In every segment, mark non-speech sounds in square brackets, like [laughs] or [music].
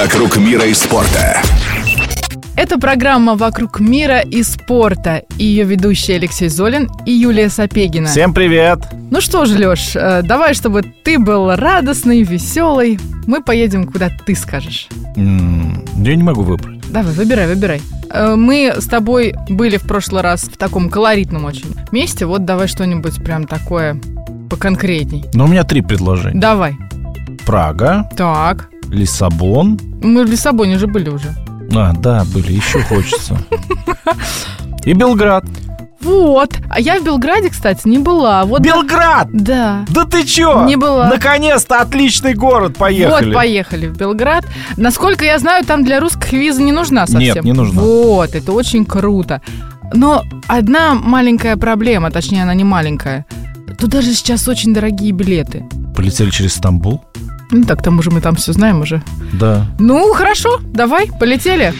«Вокруг мира и спорта». Это программа «Вокруг мира и спорта». И ее ведущие Алексей Золин и Юлия Сапегина. Всем привет! Ну что ж, Леш, э, давай, чтобы ты был радостный, веселый. Мы поедем, куда ты скажешь. Я не могу выбрать. Давай, выбирай, выбирай. Э, Мы с тобой были в прошлый раз в таком колоритном очень месте. Вот давай что-нибудь прям такое поконкретней. Но у меня три предложения. Давай. Прага, Так. Лиссабон. Мы в Лиссабоне же были уже. А, да, были, еще хочется. И Белград. Вот. А я в Белграде, кстати, не была. Вот Белград! Да. Да ты чё? Не была. Наконец-то отличный город, поехали. Вот, поехали в Белград. Насколько я знаю, там для русских виза не нужна совсем. Нет, не нужна. Вот, это очень круто. Но одна маленькая проблема, точнее, она не маленькая. Туда же сейчас очень дорогие билеты. Полетели через Стамбул? Ну так, к тому же мы там все знаем уже. Да. Ну, хорошо, давай, полетели.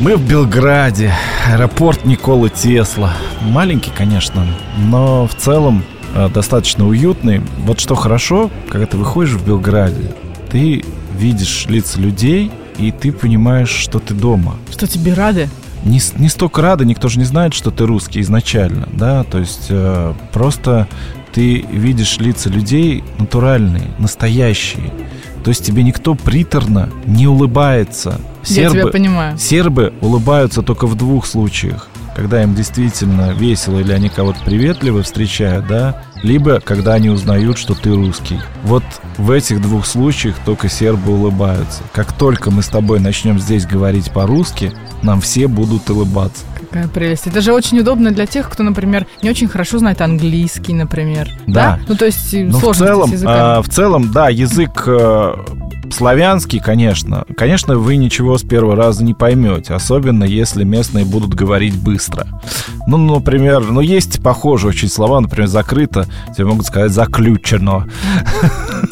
Мы в Белграде. Аэропорт Никола Тесла. Маленький, конечно, но в целом э, достаточно уютный. Вот что хорошо, когда ты выходишь в Белграде, ты видишь лица людей, и ты понимаешь, что ты дома. Что тебе рады? Не, не столько рада, никто же не знает, что ты русский изначально, да, то есть э, просто ты видишь лица людей натуральные, настоящие. То есть тебе никто приторно не улыбается. Я тебя понимаю. Сербы улыбаются только в двух случаях. Когда им действительно весело или они кого-то приветливо встречают, да, либо когда они узнают, что ты русский. Вот в этих двух случаях только сербы улыбаются. Как только мы с тобой начнем здесь говорить по-русски, нам все будут улыбаться. Какая прелесть. Это же очень удобно для тех, кто, например, не очень хорошо знает английский, например. Да. Ну, то есть э, Ну, в сложности целом, с языками. а, в целом, да, язык э, славянский, конечно. Конечно, вы ничего с первого раза не поймете, особенно если местные будут говорить быстро. Ну, например, ну, есть похожие очень слова, например, закрыто, тебе могут сказать заключено.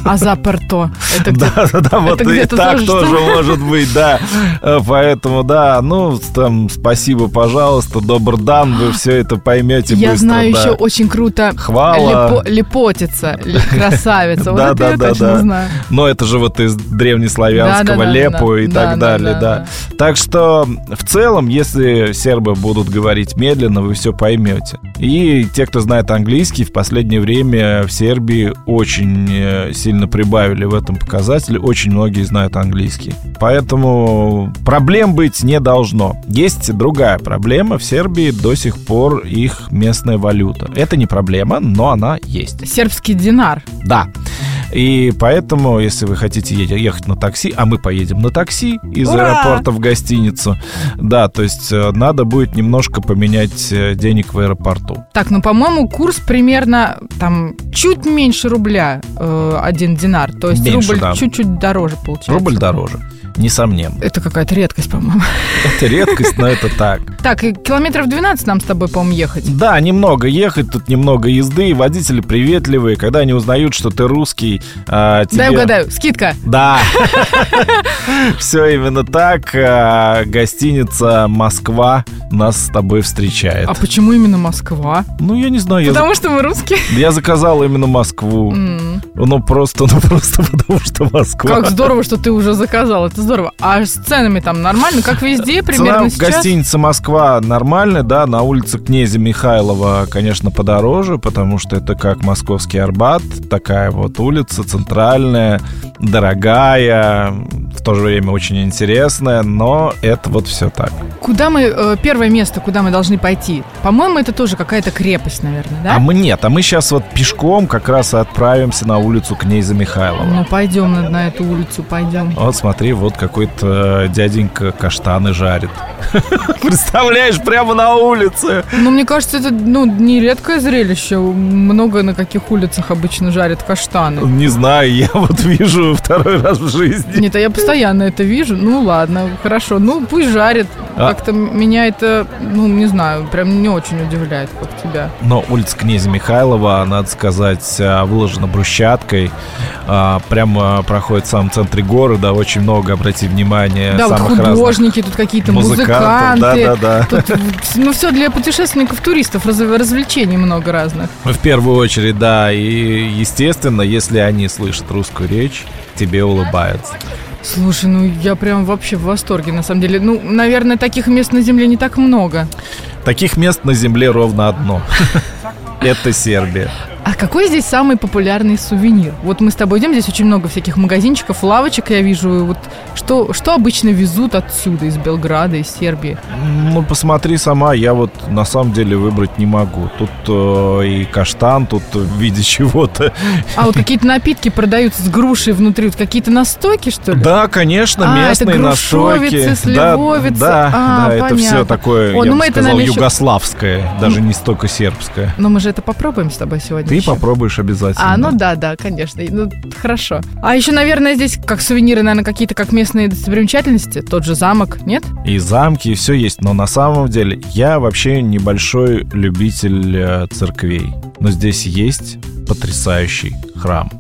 А заперто? Это где? Да, да, да, вот и так тоже, может быть, да. Э, Поэтому, да, ну, там, спасибо, пожалуйста, добр дан, вы все это поймете Я быстро, знаю да. еще очень круто Хвала. лепо- лепотица, красавица. Вот Да, это да, я да, точно да. знаю. Но это же вот из древнеславянского Да, лепу и так да, далее, да, Так что в целом, если сербы будут говорить медленно, вы все поймете. И те, кто знает английский, в последнее время в Сербии очень э, сильно прибавили в этом показателе. Очень многие знают английский. Поэтому проблем быть не должно. Есть другая проблема. В Сербии до сих пор их местная валюта. Это не проблема, но она есть. Сербский динар. Да. И поэтому, если вы хотите ехать на такси, а мы поедем на такси из Ура! аэропорта в гостиницу, да, то есть э, надо будет немножко поменять э, денег в аэропорту. Так, ну, по-моему, курс примерно там чуть меньше рубля э, один динар. То есть Меньше, рубль да. чуть-чуть дороже получается. Рубль дороже, несомненно. Это какая-то редкость, по-моему. Это редкость, но это так. [laughs] Так, и километров 12 нам с тобой, по-моему, ехать. Да, немного ехать, тут немного езды, водители приветливые, когда они узнают, что ты русский, а, тебе... Дай угадаю, скидка. Да. [laughs] Все именно так. А, Гостиница Москва нас с тобой встречает. А почему именно Москва? Ну, я не знаю, Потому что мы русские. [laughs] я заказал именно Москву. Ну, просто, ну, [laughs] просто потому что Москва. Как здорово, что ты уже заказал, это здорово. А с ценами там нормально, как везде, Цена примерно в сейчас? гостинице Москва нормальная, да, на улице Князя Михайлова, конечно, подороже, потому что это как Московский Арбат, такая вот улица центральная, дорогая, в то же время очень интересная, но это вот все так. Куда мы, э, первое место, куда мы должны пойти? По-моему, это тоже какая-то крепость, наверное, да? А мы нет, а мы сейчас вот пешком как раз и отправимся на улицу Князя Михайлова. Ну, пойдем на, на эту улицу, пойдем. Вот смотри, вот какой-то э, дяденька каштаны жарит. [laughs] Представляешь, прямо на улице. Ну, мне кажется, это, ну, не редкое зрелище. Много на каких улицах обычно жарят каштаны. Не знаю, я вот вижу второй раз в жизни. Нет, а я постоянно это вижу. Ну ладно, хорошо. Ну пусть жарит. А- Как-то меня это, ну не знаю, прям не очень удивляет, как тебя. Но улица князя Михайлова, надо сказать, а, выложена брусчаткой. А, Прямо проходит в самом центре города. Очень много, обрати внимание, да, вот самых разных художники, тут какие-то музыканты. Да-да-да. Тут, ну, все для путешественников, туристов, раз- развлечений много разных. В первую очередь, да. И, естественно, если они слышат русскую речь, тебе улыбаются. Слушай, ну я прям вообще в восторге, на самом деле. Ну, наверное, таких мест на Земле не так много. Таких мест на земле ровно одно. [laughs] Это Сербия. А какой здесь самый популярный сувенир? Вот мы с тобой идем, здесь очень много всяких магазинчиков, лавочек, я вижу. Вот что, что обычно везут отсюда, из Белграда, из Сербии? Ну, посмотри сама, я вот на самом деле выбрать не могу. Тут э, и каштан, тут в виде [laughs] чего-то. А вот какие-то напитки продаются с грушей внутри, вот какие-то настойки, что ли? Да, конечно, А, это местные настойки. грушовицы, Да, сливовицы. Да, А, да, это все такое, О, я ну бы мы это, сказал, наверное, еще- югославское, даже не столько сербское. Но мы же это попробуем с тобой сегодня Ты еще. попробуешь обязательно. А, ну да, да, конечно. Ну, хорошо. А еще, наверное, здесь как сувениры, наверное, какие-то как местные достопримечательности. Тот же замок, нет? И замки, и все есть. Но на самом деле я вообще небольшой любитель э, церквей. Но здесь есть потрясающий храм.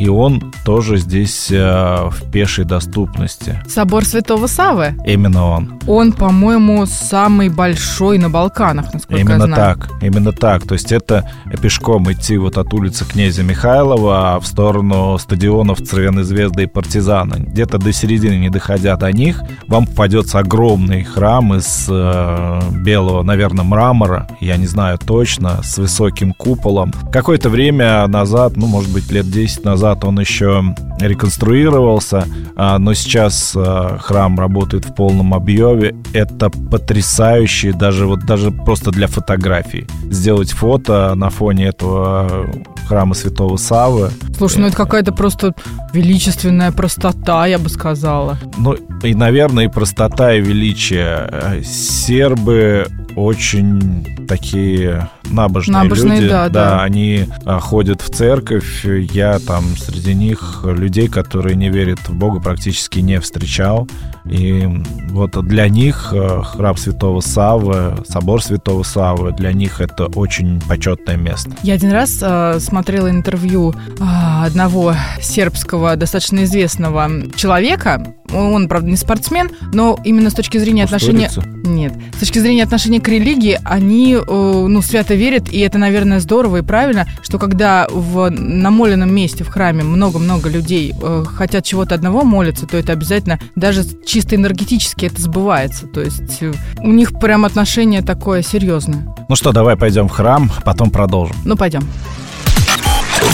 И он тоже здесь э, в пешей доступности. Собор Святого Савы. Именно он. Он, по-моему, самый большой на Балканах, насколько я Именно знаю. так, именно так. То есть это пешком идти вот от улицы Князя Михайлова в сторону стадионов Цервяной Звезды и Партизана. Где-то до середины, не доходя до них, вам попадется огромный храм из э, белого, наверное, мрамора, я не знаю точно, с высоким куполом. Какое-то время назад, ну, может быть, лет 10 назад он еще реконструировался, а, но сейчас э, храм работает в полном объеме. Это потрясающе, даже вот даже просто для фотографий. Сделать фото на фоне этого храма Святого Савы. Слушай, ну это какая-то просто величественная простота, я бы сказала. Ну, и, наверное, и простота, и величие. Э, Сербы очень такие набожные, Набожные, люди. да, да. они а, ходят в церковь. Я там среди них людей, которые не верят в Бога, практически не встречал. И вот для них э, храм Святого Савы, собор Святого Савы, для них это очень почетное место. Я один раз э, смотрела интервью э, одного сербского достаточно известного человека. Он, правда, не спортсмен, но именно с точки зрения отношения... Кустурица? Нет. С точки зрения отношения к религии, они, э, ну, свято верят, и это, наверное, здорово и правильно, что когда в намоленном месте в храме много-много людей э, хотят чего-то одного молиться, то это обязательно даже чисто энергетически это сбывается. То есть э, у них прям отношение такое серьезное. Ну что, давай пойдем в храм, потом продолжим. Ну, пойдем.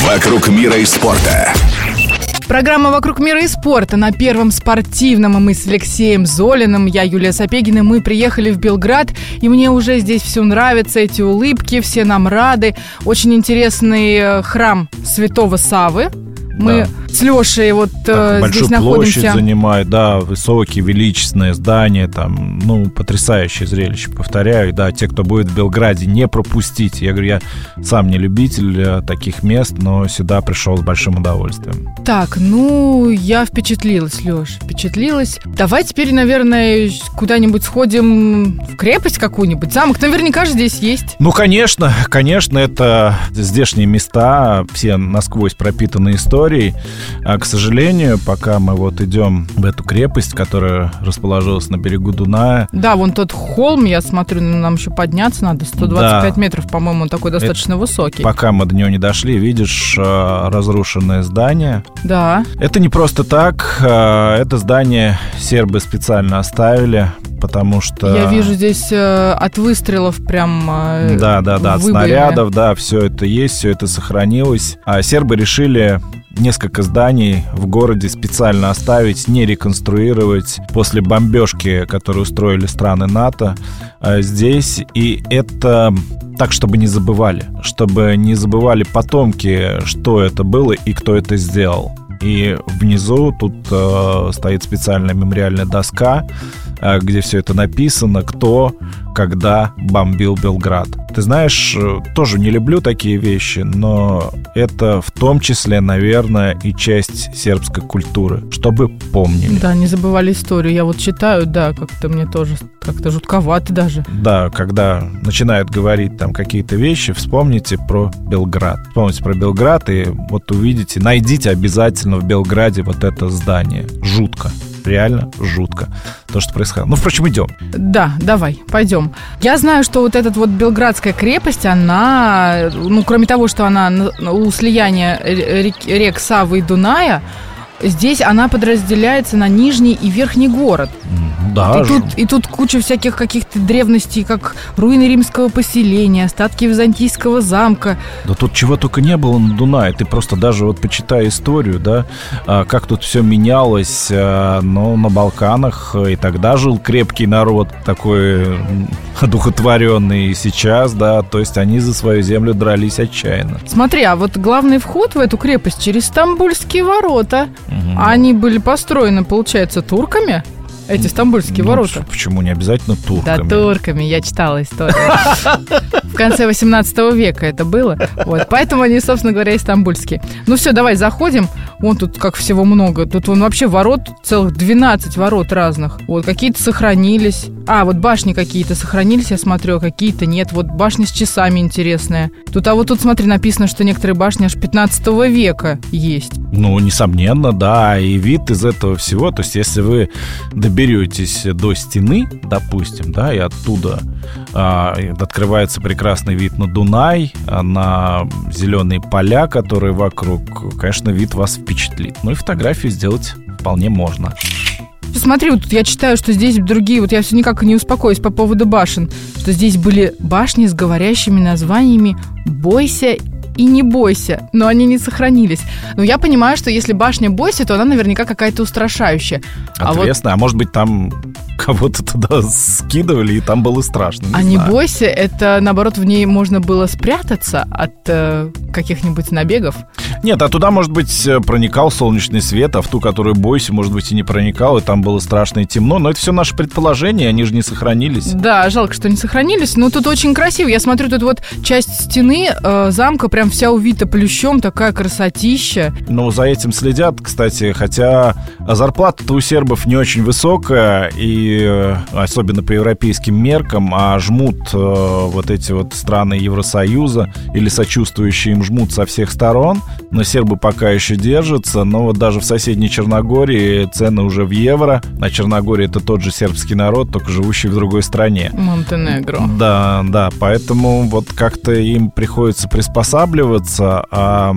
«Вокруг мира и спорта». Программа «Вокруг мира и спорта» на Первом спортивном. Мы с Алексеем Золиным, я Юлия Сапегина. Мы приехали в Белград, и мне уже здесь все нравится, эти улыбки, все нам рады. Очень интересный э, храм Святого Савы. Мы с Лешей вот э, Так, большую здесь площадь находимся. занимает, да, высокие, величественные здания, там, ну, потрясающее зрелище, повторяю, да, те, кто будет в Белграде, не пропустите. Я говорю, я сам не любитель э, таких мест, но сюда пришел с большим удовольствием. Так, ну, я впечатлилась, Леш, впечатлилась. Давай теперь, наверное, куда-нибудь сходим в крепость какую-нибудь. Замок наверняка же здесь есть. Ну, конечно, конечно, это здешние места, все насквозь пропитаны историей. А, к сожалению, пока мы вот идем в эту крепость, которая расположилась на берегу Дуная, Да, вон тот холм, я смотрю, ну, нам еще подняться надо. 125 Да. метров, по-моему, он такой достаточно высокий. пока мы до него не дошли, видишь э, разрушенное здание. Да. Это не просто так. э, Это здание сербы специально оставили, потому что... Я вижу здесь э, от выстрелов прям... э, Да, да, да, от снарядов, да, все это есть, все это сохранилось. А сербы решили несколько зданий в городе специально оставить, не реконструировать после бомбежки, которую устроили страны НАТО э, здесь. И это так, чтобы не забывали, чтобы не забывали потомки, что это было и кто это сделал. И внизу тут э, стоит специальная мемориальная доска, а, где все это написано, кто, когда бомбил Белград. Ты знаешь, э, тоже не люблю такие вещи, но это в том числе, наверное, и часть сербской культуры, чтобы помнили. Да, не забывали историю. Я вот читаю, да, как-то мне тоже как-то жутковато даже. Да, когда начинают говорить там какие-то вещи, вспомните про Белград. Вспомните про Белград и вот увидите, найдите обязательно в Белграде вот это здание. Жутко реально жутко то, что происходило. Ну, впрочем, идем. Да, давай, пойдем. Я знаю, что вот эта вот Белградская крепость, она, ну, кроме того, что она у слияния рек, Савы и Дуная, Здесь она подразделяется на Нижний и Верхний город. Да. И тут, и тут куча всяких каких-то древностей, как руины римского поселения, остатки византийского замка. Да тут чего только не было на Дунае. Ты просто даже вот почитай историю, да, а, как тут все менялось. Но на Балканах и тогда жил крепкий народ, такой одухотворенный. И сейчас, да, то есть они за свою землю дрались отчаянно. Смотри, а вот главный вход в эту крепость через Стамбульские ворота. Угу. Они были построены, получается, турками? Эти стамбульские ну, ворота. Почему не обязательно турками? Да, турками, я читала историю. В конце 18 века это было. Вот, поэтому они, собственно говоря, и стамбульские. Ну все, давай заходим. Вон тут как всего много. Тут вон вообще ворот, целых 12 ворот разных. Вот, какие-то сохранились. А, вот башни какие-то сохранились, я смотрю, а какие-то нет. Вот башни с часами интересная. Тут, а вот тут, смотри, написано, что некоторые башни аж 15 века есть. Ну, несомненно, да. И вид из этого всего, то есть если вы доберетесь до стены, допустим, да, и оттуда а, открывается прекрасный вид на Дунай, а, на зеленые поля, которые вокруг, конечно, вид вас впечатлит. Ну и фотографию сделать вполне можно. Смотри, вот я читаю, что здесь другие, вот я все никак не успокоюсь по поводу башен, что здесь были башни с говорящими названиями «Бойся и не бойся, но они не сохранились. Но я понимаю, что если башня бойся, то она наверняка какая-то устрашающая. Ответственная, а, вот... а может быть там кого-то туда скидывали, и там было страшно. Не а знаю. не бойся, это наоборот в ней можно было спрятаться от э, каких-нибудь набегов. Нет, а туда, может быть, э, проникал солнечный свет, а в ту, которую бойся, может быть, и не проникал, и там было страшно и темно. Но это все наши предположения, они же не сохранились. Да, жалко, что не сохранились. Но тут очень красиво. Я смотрю, тут вот часть стены э, замка прям вся увита плющом, такая красотища. Ну, за этим следят, кстати, хотя зарплата-то у сербов не очень высокая, и э, особенно по европейским меркам, а жмут э, вот эти вот страны Евросоюза или сочувствующие им жмут со всех сторон но сербы пока еще держатся. Но вот даже в соседней Черногории цены уже в евро. А Черногория это тот же сербский народ, только живущий в другой стране. Монтенегро. Да, да, поэтому вот как-то им приходится приспосабливаться, а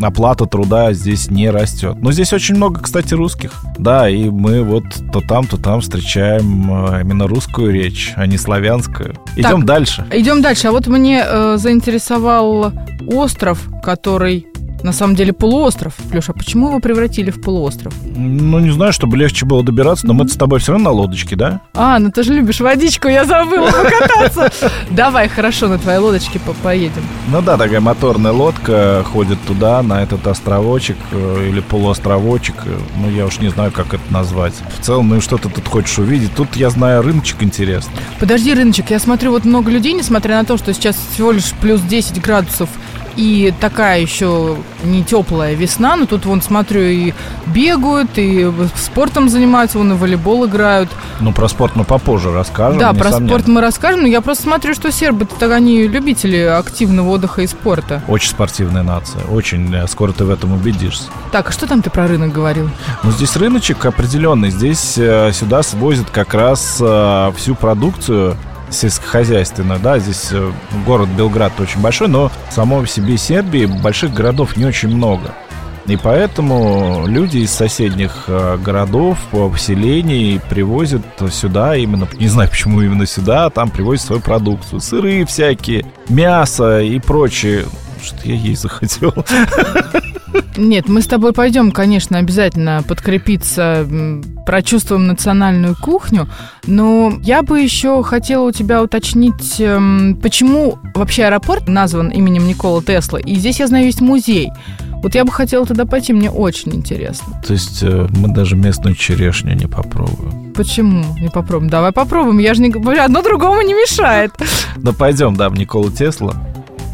оплата труда здесь не растет. Но здесь очень много, кстати, русских. Да, и мы вот то там, то там встречаем э, именно русскую речь, а не славянскую. Идем так, дальше. Идем дальше. А вот мне э, заинтересовал остров, который на самом деле полуостров. Леша, а почему его превратили в полуостров? Ну, не знаю, чтобы легче было добираться, но мы с тобой все равно на лодочке, да? А, ну ты же любишь водичку, я забыла покататься. Давай, хорошо, на твоей лодочке поедем. Ну да, такая моторная лодка ходит туда, на этот островочек э, или полуостровочек. Э, ну, я уж не знаю, как это назвать. В целом, ну что ты тут хочешь увидеть? Тут, я знаю, рыночек интересный. Подожди, рыночек, я смотрю, вот много людей, несмотря на то, что сейчас всего лишь плюс 10 градусов и такая еще не теплая весна, но тут, вон, смотрю, и бегают, и спортом занимаются, вон, и волейбол играют. Ну, про спорт мы попозже расскажем. Да, несомненно. про спорт мы расскажем, но я просто смотрю, что сербы-то они любители активного отдыха и спорта. Очень спортивная нация, очень. Э, скоро ты в этом убедишься. Так, а что там ты про рынок говорил? Ну, здесь рыночек определенный. Здесь э, сюда свозят как раз э, всю продукцию сельскохозяйственную, да, здесь э, город Белград очень большой, но в себе Сербии больших городов не очень много. И поэтому люди из соседних э, городов, поселений привозят сюда именно, не знаю почему именно сюда, там привозят свою продукцию. Сыры всякие, мясо и прочее. Что я есть захотел. [laughs] Нет, мы с тобой пойдем, конечно, обязательно подкрепиться, прочувствуем национальную кухню, но я бы еще хотела у тебя уточнить, эм, почему вообще аэропорт назван именем Никола Тесла, и здесь, я знаю, есть музей. Вот я бы хотела туда пойти, мне очень интересно. То есть э, мы даже местную черешню не попробуем. Почему не попробуем? Давай попробуем. Я же не одно другому не мешает. Да пойдем, да, в Николу Тесла.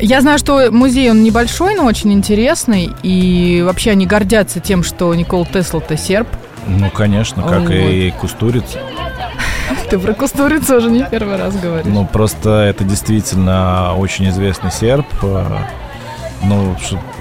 Я знаю, что музей, он небольшой, но очень интересный. И вообще они гордятся тем, что Никол Тесла-то серб. Ну, конечно, как Вот. и Кустурица. Ты про Кустурицу уже не первый раз говоришь. Ну, просто это действительно очень известный серб. Э, Ну,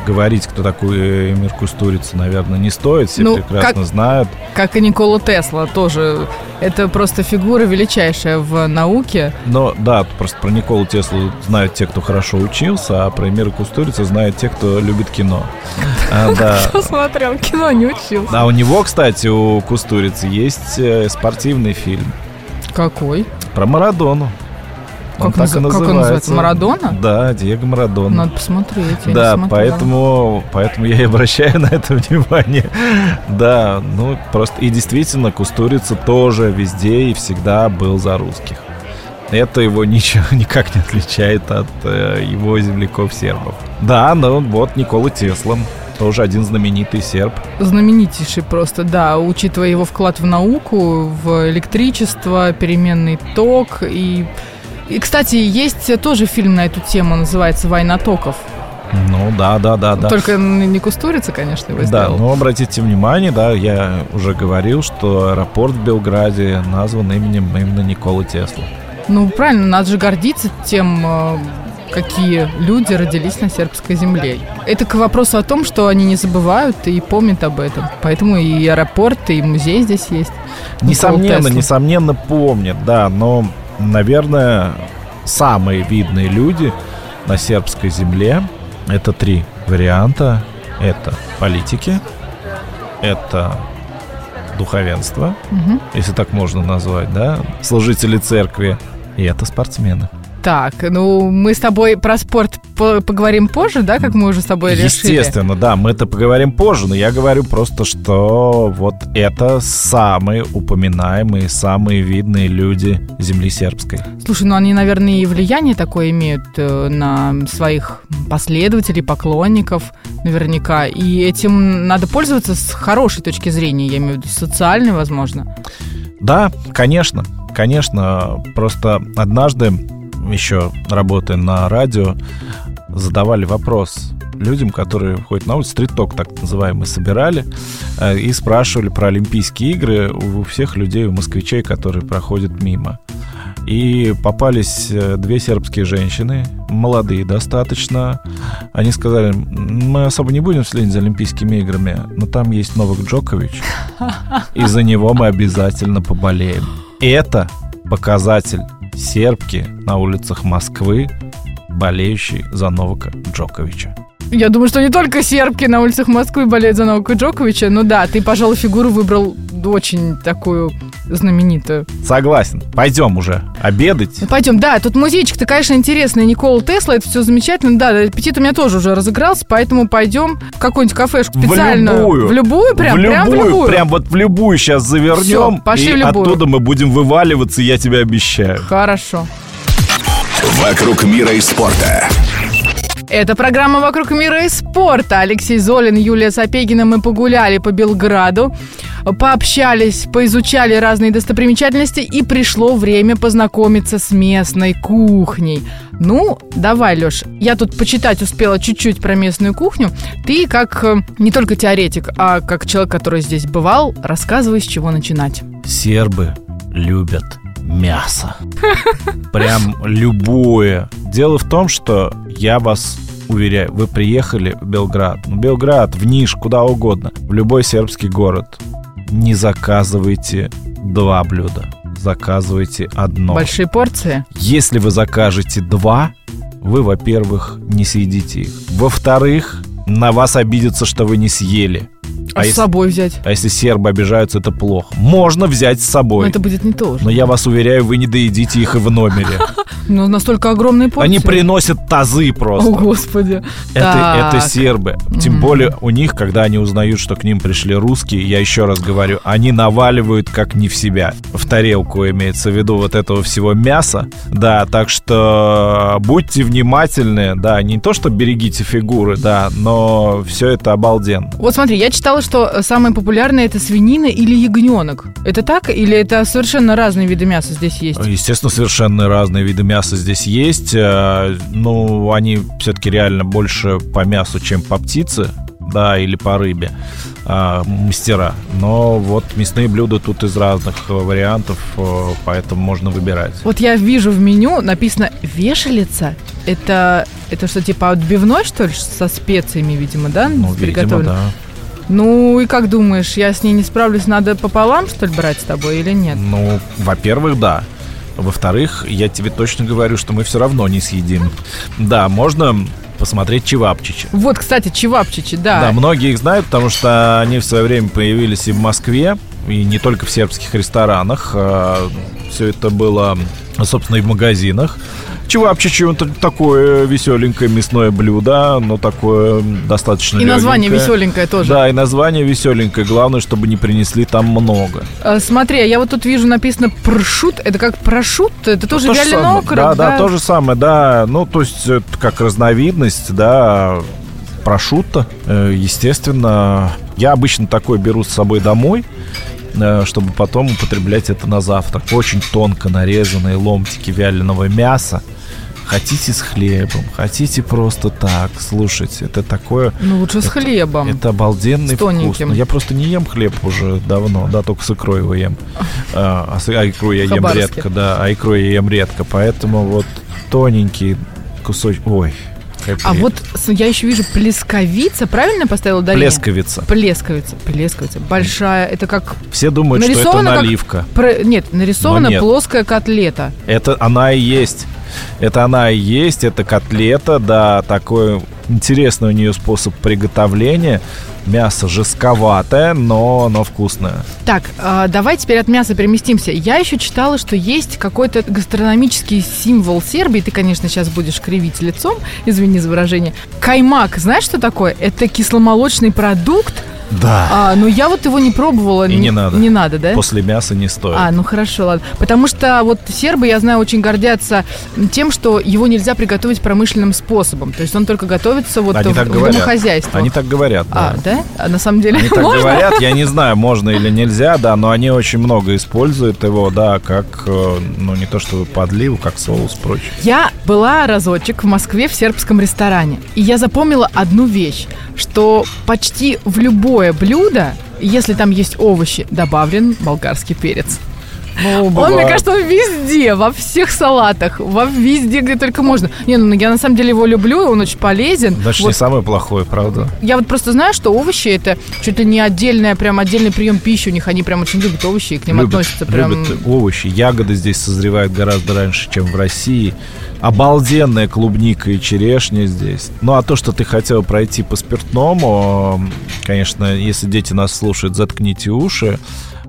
говорить, кто такой Эмир Кустурица, наверное, не стоит. Все Ну, прекрасно как- знают. Как и Никола Тесла тоже. Это просто фигура величайшая в науке. Но да, просто про Николу Теслу знают те, кто хорошо учился, а про Эмира Кустурица знают те, кто любит кино. [laughs] А, да. Кто смотрел кино, не учился. А у него, кстати, у Кустурицы есть э, спортивный фильм Какой? про Марадону. Он Как, назы- как он называется? Марадона? Да, Диего Марадона. Надо посмотреть. Да, поэтому, поэтому я и обращаю [laughs] на это внимание. Да, ну просто и действительно Кустурица тоже везде и всегда был за русских. Это его ничего [laughs] никак не отличает от э, его земляков сербов. Да, ну вот Никола Тесла, тоже один знаменитый серб. Знаменитейший просто, да, учитывая его вклад в науку, в электричество, переменный ток и... И, кстати, есть тоже фильм на эту тему, называется «Война токов». Ну да, да, да, да. Только не Кустурица, конечно, его Да, сделал. но обратите внимание, да, я уже говорил, что аэропорт в Белграде назван именем именно Николы Тесла. Ну, правильно, надо же гордиться тем, э, какие люди родились на сербской земле. Это к вопросу о том, что они не забывают и помнят об этом. Поэтому и аэропорт, и музей здесь есть. Несомненно, несомненно помнят, да, но, наверное, самые видные люди на сербской земле это три варианта. Это политики, это духовенство, Мгм. если так можно назвать, да, служители церкви, и это спортсмены. Так, ну мы с тобой про спорт по- поговорим позже, да, как мы уже с тобой решили? Естественно, да, мы это поговорим позже, но я говорю просто, что вот это самые упоминаемые, самые видные люди земли сербской. Слушай, ну они, наверное, и влияние такое имеют э, на своих последователей, поклонников, наверняка. И этим надо пользоваться с хорошей точки зрения, я имею в виду социальной, возможно. Да, конечно, конечно. Просто однажды, еще работая на радио, задавали вопрос людям, которые ходят на улицу, стрит-ток так называемый, собирали э, и спрашивали про Олимпийские игры у всех людей, у москвичей, которые проходят мимо. И попались э, две сербские женщины, молодые достаточно. Они сказали, мы особо не будем следить за Олимпийскими играми, но там есть Новак Джокович, и за него мы обязательно поболеем. Это показатель сербки на улицах Москвы, болеющей за Новака Джоковича. Я думаю, что не только сербки на улицах Москвы болеют за Новака Джоковича, но да, ты, пожалуй, фигуру выбрал очень такую знаменитую. Согласен. Пойдем уже обедать. Ну, пойдем, да, тут музейчик-то, конечно, интересный, Никола Тесла, это все замечательно, да, аппетит у меня тоже уже разыгрался, поэтому пойдем в какую-нибудь кафешку специальную. В любую. В любую прям? в любую, прям в любую? Прям вот в любую сейчас завернем. Всё, пошли и в любую. оттуда мы будем вываливаться, я тебе обещаю. Хорошо. «Вокруг мира и спорта». Это программа «Вокруг мира и спорта». Алексей Золин, Юлия Сапегина. Мы погуляли по Белграду, пообщались, поизучали разные достопримечательности, и пришло время познакомиться с местной кухней. Ну, давай, Леш, я тут почитать успела чуть-чуть про местную кухню. Ты, как э, не только теоретик, а как человек, который здесь бывал, рассказывай, с чего начинать. Сербы любят мясо. Прям любое. Дело в том, что я вас уверяю, вы приехали в Белград. Ну, Белград, в Ниш, куда угодно. В любой сербский город. Не заказывайте два блюда. Заказывайте одно. Большие порции? Если вы закажете два, вы, во-первых, не съедите их. Во-вторых, на вас обидятся, что вы не съели. А, А с если- собой взять? А если сербы обижаются, это плохо. Можно взять с Но собой. это будет не то же. Но я вас уверяю, вы не доедите их и в номере. [laughs] Ну, настолько огромные порции. Они приносят тазы О, просто. Господи. Это, это сербы. Тем более у них, когда они узнают, что к ним пришли русские, я еще раз говорю, они наваливают как не в себя. В тарелку имеется в виду вот этого всего мяса. Да, так что будьте внимательны. Да, не то, что берегите фигуры, да, но все это обалденно. Вот смотри, я читала, что самое популярное это свинина или ягненок. Это так? Или это совершенно разные виды мяса здесь есть? Естественно, совершенно разные виды мяса здесь есть. Э, Ну, они все-таки реально больше по мясу, чем по птице, да, или по рыбе а, мастера. Но вот мясные блюда тут из разных вариантов, э, поэтому можно выбирать. Вот я вижу в меню написано вешалица. Это, это что, типа отбивной, что ли, со специями, видимо, да? Ну, видимо, да. Ну и как думаешь, я с ней не справлюсь, надо пополам, что ли, брать с тобой или нет? Ну, во-первых, да. Во-вторых, я тебе точно говорю, что мы все равно не съедим. Да, можно посмотреть чевапчичи. Вот, кстати, чевапчичи, да. Да, многие их знают, потому что они в свое время появились и в Москве, и не только в сербских ресторанах. Все это было, собственно, и в магазинах. Чевапчичи это такое веселенькое мясное блюдо, но такое достаточно И название легенькое. веселенькое тоже. Да, и название веселенькое. Главное, чтобы не принесли там много. А, смотри, я вот тут вижу написано прошут. Это как прошут? Это тоже Ну, то же вяленый окорок, Да, да, то же самое, да. Ну, то есть, как разновидность, да, прошутто. Э, Естественно, я обычно такой беру с собой домой, чтобы потом употреблять это на завтрак. Очень тонко нарезанные ломтики вяленого мяса. Хотите с хлебом, хотите просто так. Слушайте, это такое... Ну, лучше с хлебом. Это обалденный С тоненьким. вкус. Но Я просто не ем хлеб уже давно, да, только с икрой его ем. А, а а икру я ем редко, да, а икру я ем редко, поэтому вот тоненький кусочек, ой, какая А вот я еще вижу плесковица. Правильно поставила ударение? плесковица. Плесковица. Плесковица. Большая. Это как... Все думают, что это как- наливка. про- Нет, нарисована нет. плоская котлета. Это она и есть. Это она и есть, это котлета, да, такой интересный у нее способ приготовления. Мясо жестковатое, но, но вкусное. Так, а, давай теперь от мяса переместимся. Я еще читала, что есть какой-то гастрономический символ Сербии. Ты, конечно, сейчас будешь кривить лицом, извини за выражение. Каймак, знаешь, что такое? Это кисломолочный продукт, Да. а, но я вот его не пробовала. И не надо. Не надо, да? После мяса не стоит. А, ну хорошо, ладно. Потому что вот сербы, я знаю, очень гордятся тем, что его нельзя приготовить промышленным способом. То есть он только готовится вот Они в, так в говорят. домохозяйстве. Они так говорят, да. А, да? А на самом деле Они так можно? говорят, я не знаю, можно или нельзя, да, но они очень много используют его, да, как, э, ну, не то чтобы подливу, как соус прочее. Я была разочек в Москве в сербском ресторане, и я запомнила одну вещь, что почти в любое блюдо, если там есть овощи, добавлен болгарский перец. Он, мне кажется, он везде, во всех салатах, во везде, где только можно. Не, ну я на самом деле его люблю, он очень полезен. Значит, Вот не самое плохое, правда? я вот просто знаю, что овощи это чуть ли не отдельная, прям отдельный прием пищи у них. Они прям очень любят овощи и к ним Любят- относятся прям. любят овощи, ягоды здесь созревают гораздо раньше, чем в России. Обалденная клубника и черешня здесь. Ну, а то, что ты хотел пройти по спиртному, конечно, если дети нас слушают, заткните уши.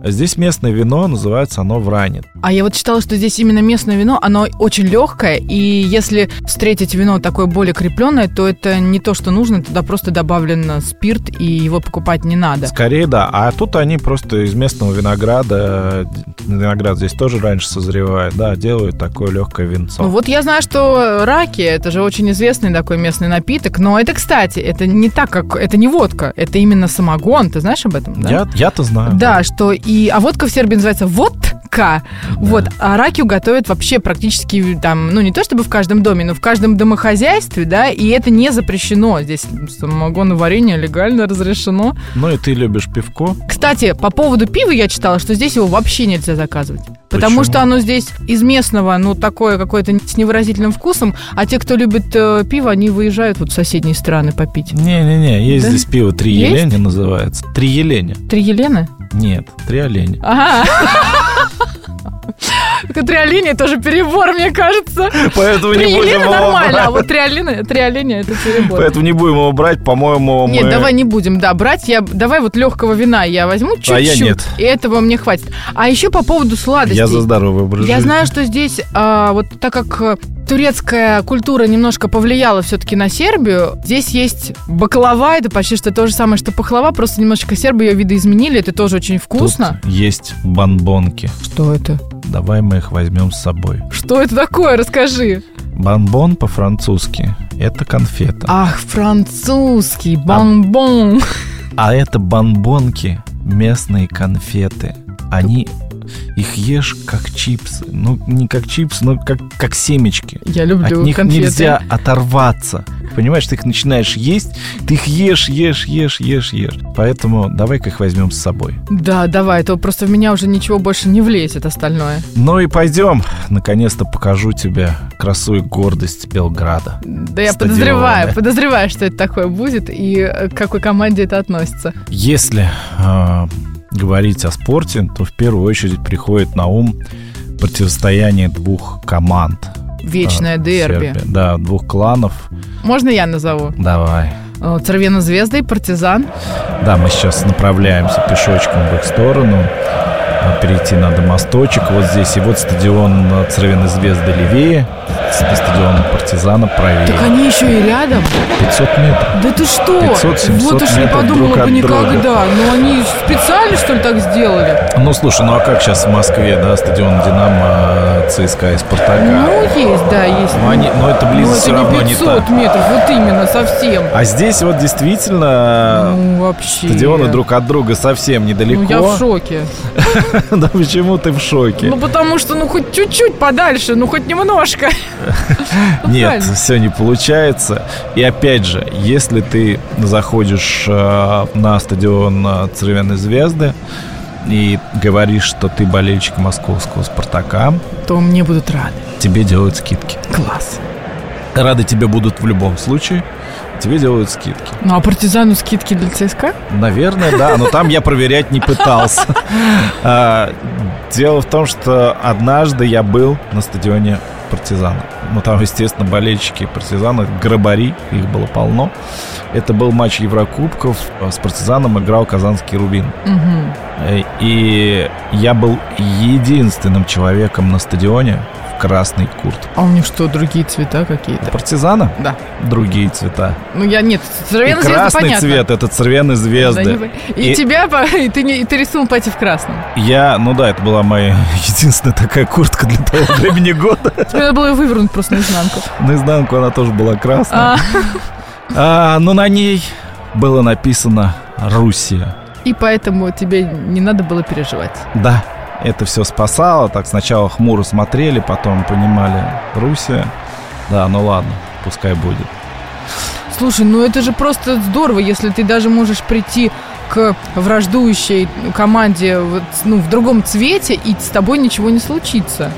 Здесь местное вино, называется оно вранит. А я вот читала, что здесь именно местное вино, оно очень легкое, и если встретить вино такое более крепленное, то это не то, что нужно, туда просто добавлен спирт, и его покупать не надо. Скорее, да. А тут они просто из местного винограда, виноград здесь тоже раньше созревает, да, делают такое легкое винцо. Ну вот я знаю, что раки, это же очень известный такой местный напиток, но это, кстати, это не так, как, это не водка, это именно самогон, ты знаешь об этом? Да, Я, я-то знаю. Да, что и... А водка в Сербии называется водка. Вот. А ракию готовят вообще практически там, ну не то чтобы в каждом доме, но в каждом домохозяйстве, да, и это не запрещено. Здесь самогон и варенье легально разрешено. Ну и ты любишь пивко? Кстати, по поводу пива я читала, что здесь его вообще нельзя заказывать. Потому Почему? что оно здесь из местного, ну, такое какое-то с невыразительным вкусом, а те, кто любит э, пиво, они выезжают вот в соседние страны попить. Не-не-не, есть Да? здесь пиво «Три Есть? еленя» называется. «Три еленя». Три Елены? Нет, «Три оленя». Ага. Так Три оленя тоже перебор, мне кажется. Поэтому Три не будем его нормально, а вот три оленя, три оленя это перебор. Поэтому не будем его брать, по-моему, Нет, мы... давай не будем, да, брать. Я, давай вот легкого вина я возьму чуть-чуть. А я нет. И этого мне хватит. А еще по поводу сладостей. Я за здоровый образ Я жизни. знаю, что здесь, а, вот так как турецкая культура немножко повлияла все-таки на Сербию, здесь есть баклава, это почти что то же самое, что пахлава, просто немножечко сербы ее видоизменили, это тоже очень Тут вкусно. есть бонбонки. Что это? Давай мы их возьмем с собой. Что это такое? Расскажи. Бонбон по-французски – это конфета. Ах, французский, бомбон. А это бомбонки, местные конфеты. Они их ешь как чипсы. Ну, не как чипсы, но как, как семечки. Я люблю От них конфеты. нельзя оторваться. Понимаешь, ты их начинаешь есть, ты их ешь, ешь, ешь, ешь, ешь. Поэтому давай-ка их возьмем с собой. Да, давай, то просто в меня уже ничего больше не влезет остальное. Ну и пойдем. Наконец-то покажу тебе красу и гордость Белграда. Да я подозреваю, подозреваю, что это такое будет и к какой команде это относится. Если э, говорить о спорте, то в первую очередь приходит на ум противостояние двух команд. Вечное в дерби. Сербии. Да, двух кланов. Можно я назову? Давай. Э, Цервена Звезда и Партизан. Да, мы сейчас направляемся пешочком в их сторону. А Перейти надо мосточек вот здесь. И вот стадион э, Цервеной Звезды левее. С стадионом Партизана правее. Так они еще и рядом. 500 метров. Да ты что? 500-700 вот уж не подумала бы никогда. Ну они специально, что ли, так сделали? Ну, слушай, ну а как сейчас в Москве, да, стадион Динамо, ЦСКА и Спартака? Ну, есть, да, есть. Ну, они- но это Ну, близость это все равно не не 500 та. метров, вот именно, совсем. А здесь вот действительно Ну, вообще. стадионы друг от друга совсем недалеко. Ну, я в шоке. [laughs] Да почему ты в шоке? Ну, потому что, ну, хоть чуть-чуть подальше, ну, хоть немножко. Нет, все не получается. И опять же, если ты заходишь э, на стадион э, Цервяной Звезды и говоришь, что ты болельщик московского Спартака, То мне будут рады. тебе делают скидки. Класс. Рады тебе будут в любом случае. Тебе делают скидки. Ну, а партизану скидки для ЦСКА? Наверное, да, но там я проверять не пытался. [laughs] А, Дело в том, что однажды я был на стадионе партизана. Ну, там, естественно, болельщики партизана, грабари, их было полно. Это был матч Еврокубков. С партизаном играл Казанский Рубин. Э, И я был единственным человеком на стадионе в красной куртке. А у них что, другие цвета какие-то? Партизана? Да. Другие цвета. Ну, я нет, И цервена звезда, красный понятно. цвет — это цервяные Да, звезды. не и, И- тебя, [laughs] и ты, не, и ты решил пойти в красном. Я, ну да, это была моя [laughs] единственная такая куртка для того [laughs] времени года. Тебе надо было ее вывернуть просто наизнанку. Наизнанку она тоже была красная. А, А, но на ней было написано «Руссия». и поэтому тебе не надо было переживать. Да, это все спасало. Так сначала хмуро смотрели, потом понимали «Руссия». Да, ну ладно, пускай будет. Слушай, ну это же просто здорово, если ты даже можешь прийти к враждующей команде вот, ну, в другом цвете, и с тобой ничего не случится.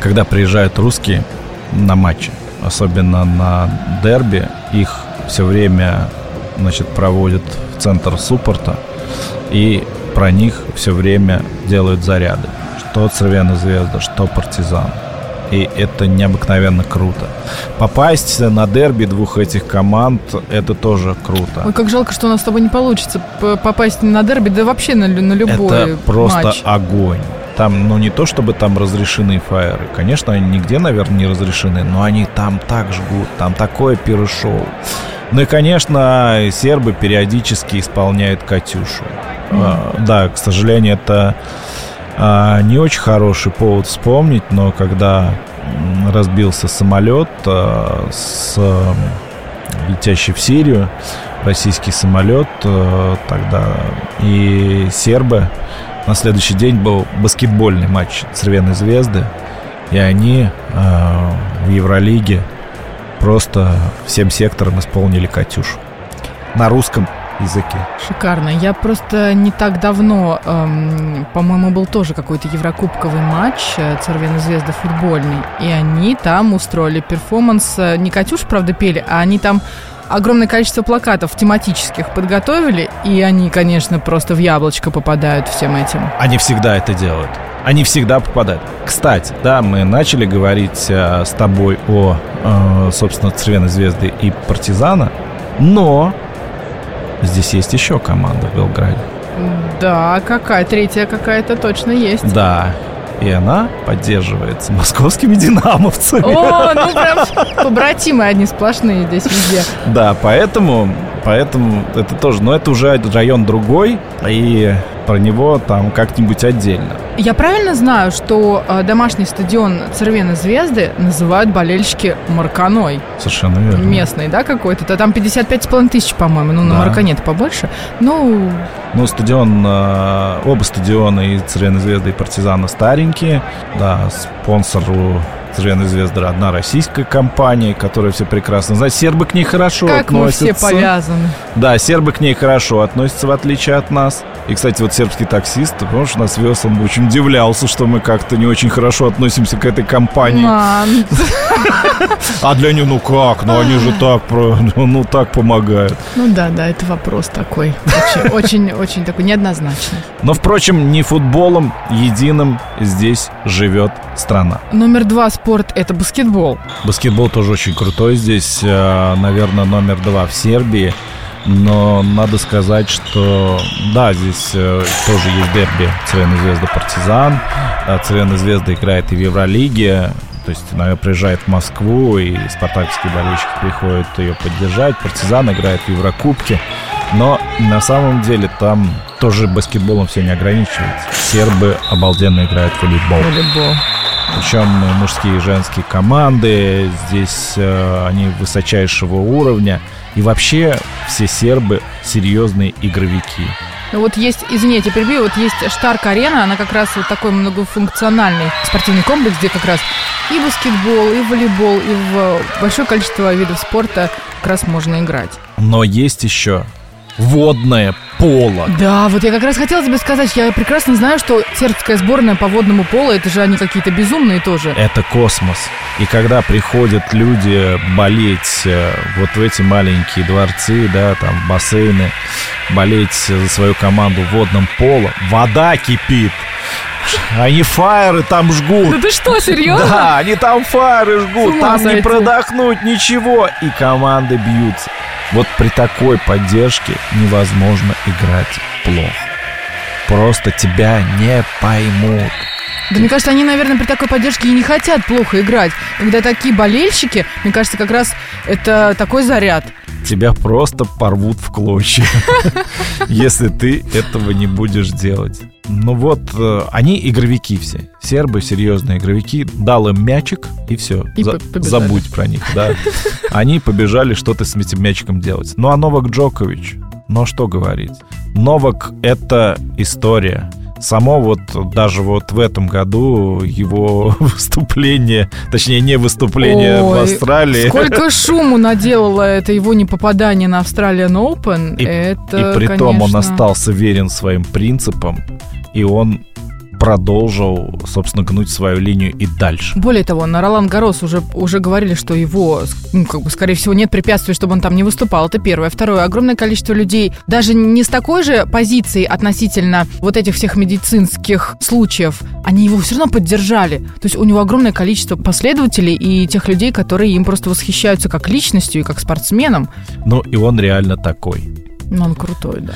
Когда приезжают русские на матчи, особенно на дерби, их все время значит, проводят в центр суппорта, и про них все время делают заряды. Что Цервяная Звезда, что Партизан. И это необыкновенно круто. Попасть на дерби двух этих команд, это тоже круто. Ой, как жалко, что у нас с тобой не получится попасть на дерби, да вообще на, на любой Это просто матч. огонь. Там, ну не то чтобы там разрешены фаеры. Конечно, они нигде, наверное, не разрешены, но они там так жгут, там такое пиро-шоу. Ну и, конечно, сербы периодически исполняют «Катюшу». А, да, к сожалению, это а, не очень хороший повод вспомнить, но когда разбился самолет а, с летящий в Сирию, российский самолет тогда, и сербы, на следующий день был баскетбольный матч Цервяной Звезды, и они э, в Евролиге просто всем сектором исполнили «Катюшу» на русском языке. Шикарно. Я просто не так давно, эм, по-моему, был тоже какой-то еврокубковый матч э, Цервена Звезда футбольный, и они там устроили перформанс. э, Не Катюш, правда, пели, а они там огромное количество плакатов тематических подготовили, и они, конечно, просто в яблочко попадают всем этим. Они всегда это делают. Они всегда попадают. Кстати, да, мы начали говорить э, с тобой о, э, собственно, Цервяной Звезды и Партизана, но здесь есть еще команда в Белграде. Да, какая третья какая-то точно есть. Да, и она поддерживается московскими динамовцами. О, ну [laughs] прям побратимы одни сплошные здесь везде. Да, поэтому, поэтому это тоже, но это уже район другой, и про него там как-нибудь отдельно. Я правильно знаю, что э, домашний стадион Цервена Звезды называют болельщики Марканой? Совершенно верно. Местный, да, какой-то? То там 55,5 тысяч, по-моему. Ну, на Да. Маркане это побольше. Ну, Ну, стадион, э, оба стадиона, и Цервена Звезда, и Партизана старенькие. Да, спонсор Цервена Звезды одна российская компания, которая все прекрасно знает. Сербы к ней хорошо как мы относятся. все повязаны. Да, сербы к ней хорошо относятся, в отличие от нас. И, кстати, вот сербский таксист, помнишь, нас вез, он очень удивлялся, что мы как-то не очень хорошо относимся к этой компании. [laughs] А для них, ну как, ну они же так, [laughs] ну так помогают. Ну да, да, это вопрос такой. Очень, [laughs] очень, очень такой неоднозначный. Но, впрочем, не футболом единым здесь живет страна. Номер два спорт – это баскетбол. Баскетбол тоже очень крутой здесь, э, наверное, номер два в Сербии. Но надо сказать, что да, здесь э, тоже есть дерби Цервена Звезда Партизан. А Цервена Звезда играет и в Евролиге. То есть она приезжает в Москву, и спартаковские болельщики приходят ее поддержать. Партизан играет в Еврокубке. Но на самом деле там тоже баскетболом все не ограничивается. Сербы обалденно играют в волейбол. Волейбол. Причем мужские и женские команды, здесь э, они высочайшего уровня. И вообще все сербы серьезные игровики. Ну вот есть, извините, перебью, вот есть Штарк-арена, она как раз вот такой многофункциональный спортивный комплекс, где как раз и баскетбол, и волейбол, и в большое количество видов спорта как раз можно играть. Но есть еще водное поло. Да, вот я как раз хотела тебе сказать, я прекрасно знаю, что сербская сборная по водному полу, это же они какие-то безумные тоже. Это космос. И когда приходят люди болеть э, вот в эти маленькие дворцы, да, там бассейны, болеть за свою команду в водном поло, вода кипит. Они фаеры там жгут. Да ты что, серьезно? Да, они там фары С жгут, там не сойти. продохнуть ничего, и команды бьются. Вот при такой поддержке невозможно играть плохо. Просто тебя не поймут. Да мне кажется, они, наверное, при такой поддержке и не хотят плохо играть. Когда такие болельщики, мне кажется, как раз это такой заряд. Тебя просто порвут в клочья, [laughs] если ты этого не будешь делать. Ну вот, э, они игровики все. Сербы серьезные игровики. Дал им мячик, и все. И побежали. забудь про них, да. [laughs] Они побежали что-то с этим мячиком делать. Ну а Новак Джокович, ну что говорить. Новак — это история. Само вот даже вот в этом году его [laughs] выступление, точнее не выступление в Ой, Австралии. Сколько [laughs] шуму наделало это его непопадание на Australian Open. И- это, И при том он конечно, остался верен своим принципам, и он продолжил, собственно, гнуть свою линию и дальше. Более того, на Ролан Гарос уже, уже говорили, что его, ну, как бы, скорее всего, нет препятствий, чтобы он там не выступал. Это первое. Второе, огромное количество людей, даже не с такой же позиции относительно вот этих всех медицинских случаев, они его все равно поддержали. То есть у него огромное количество последователей и тех людей, которые им просто восхищаются как личностью и как спортсменом. Ну, и он реально такой. Ну, он крутой, да.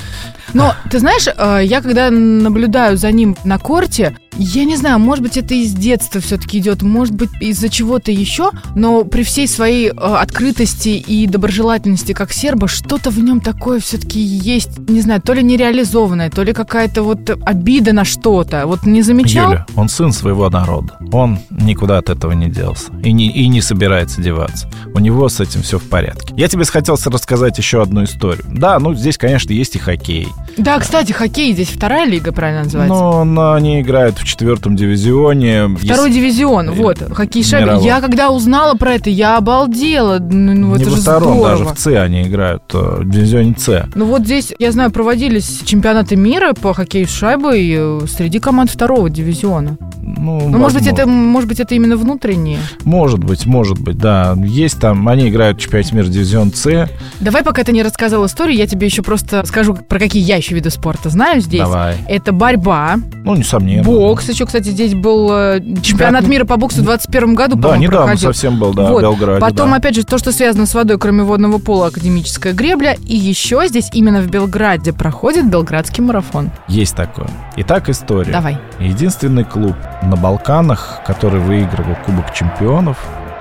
Но, ты знаешь, э, я когда наблюдаю за ним на корте, я не знаю, может быть, это из детства все-таки идет, может быть, из-за чего-то еще, но при всей своей э, открытости и доброжелательности как серба, что-то в нем такое все-таки есть, не знаю, то ли нереализованное, то ли какая-то вот обида на что-то. Вот не замечал? Юля, он сын своего народа. Он никуда от этого не делся. И не, и не собирается деваться. У него с этим все в порядке. Я тебе хотел рассказать еще одну историю. Да, ну здесь, конечно, есть и хоккей. Да, кстати, хоккей здесь вторая лига, правильно называется? Но, но они играют в четвертом дивизионе. Второй Если- дивизион, Э, вот, хоккей шайбы. Я когда узнала про это, я обалдела. Ну, ну, не это во же втором, здорово. даже в С они играют, э, в дивизионе С. Ну вот здесь, я знаю, проводились чемпионаты мира по хоккею с шайбой э, среди команд второго дивизиона. Ну, Ну, может быть, это, может быть, это именно внутренние. Может быть, может быть, да. Есть там, они играют в чемпионате мира дивизион С. Давай, пока ты не рассказал историю, я тебе еще просто скажу, про какие я еще виды спорта знаю здесь. Давай. Это борьба, Ну, несомненно. бокс. Еще, кстати, здесь был э, чемпионат мира по боксу в 21 году, Да, недавно проходил. совсем был, да, Вот. в Белграде. Потом, да. опять же, то, что связано с водой, кроме водного пола, академическая гребля. И еще здесь именно в Белграде проходит Белградский марафон. Есть такое. Итак, история. Давай. Единственный клуб на Балканах, который выигрывал Кубок чемпионов,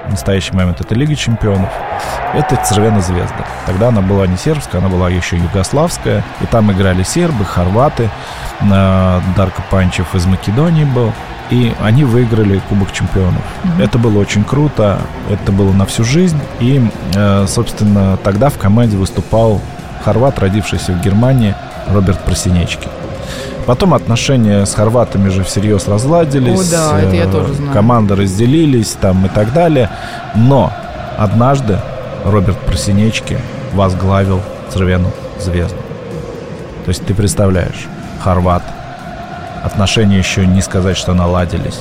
в настоящий момент это Лига чемпионов, это Цервена Звезда. Тогда она была не сербская, она была еще югославская. И там играли сербы, хорваты. Дарко Панчев из Македонии был. И они выиграли Кубок чемпионов. Mm-hmm. Это было очень круто, это было на всю жизнь. И, э, собственно, тогда в команде выступал хорват, родившийся в Германии, Роберт Просинечки. Потом отношения с хорватами же всерьез разладились. О, да, это я э, тоже знаю. Команды разделились там и так далее. Но однажды Роберт Просинечки возглавил Цервену звезду. То есть ты представляешь, хорват, отношения еще не сказать, что наладились,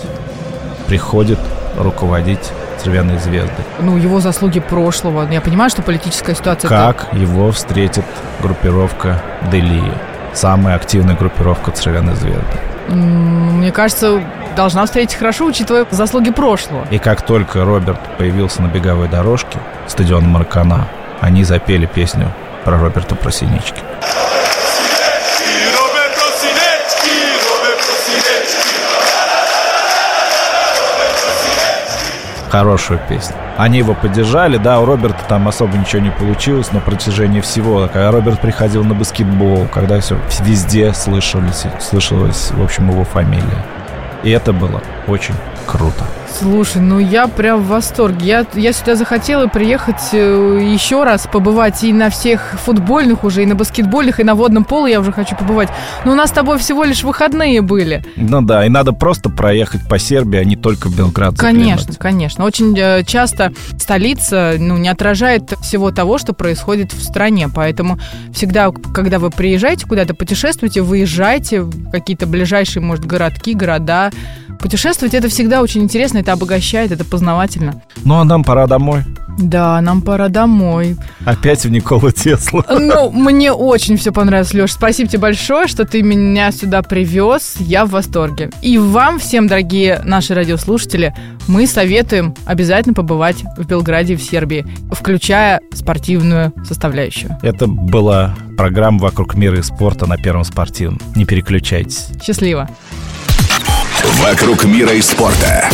приходит руководить Цервяной звезды. Ну, его заслуги прошлого. Я понимаю, что политическая ситуация... Как это... его встретит группировка Делии? Самая активная группировка Цервяной звезды. Мне кажется, должна встретить хорошо, учитывая заслуги прошлого. И как только Роберт появился на беговой дорожке стадиона Маркана, они запели песню про Роберта Просинички. Хорошую песню. Они его поддержали, да, у Роберта там особо ничего не получилось на протяжении всего. Когда Роберт приходил на баскетбол, когда все везде слышались, слышалась, в общем, его фамилия. И это было очень круто. Слушай, ну я прям в восторге. Я, я сюда захотела приехать э, еще раз, побывать и на всех футбольных уже, и на баскетбольных, и на водном поле я уже хочу побывать. Но у нас с тобой всего лишь выходные были. Ну да, и надо просто проехать по Сербии, а не только в Белград. Конечно, конечно. Очень э, часто столица ну, не отражает всего того, что происходит в стране. Поэтому всегда, когда вы приезжаете куда-то, путешествуйте, выезжайте в какие-то ближайшие, может, городки, города, Путешествовать это всегда очень интересно, это обогащает, это познавательно. Ну а нам пора домой. Да, нам пора домой. Опять в Никола Тесла. Ну, мне очень все понравилось, Леш. Спасибо тебе большое, что ты меня сюда привез. Я в восторге. И вам всем, дорогие наши радиослушатели, мы советуем обязательно побывать в Белграде в Сербии, включая спортивную составляющую. Это была программа «Вокруг мира и спорта» на Первом спортивном. Не переключайтесь. Счастливо. «Вокруг мира и спорта».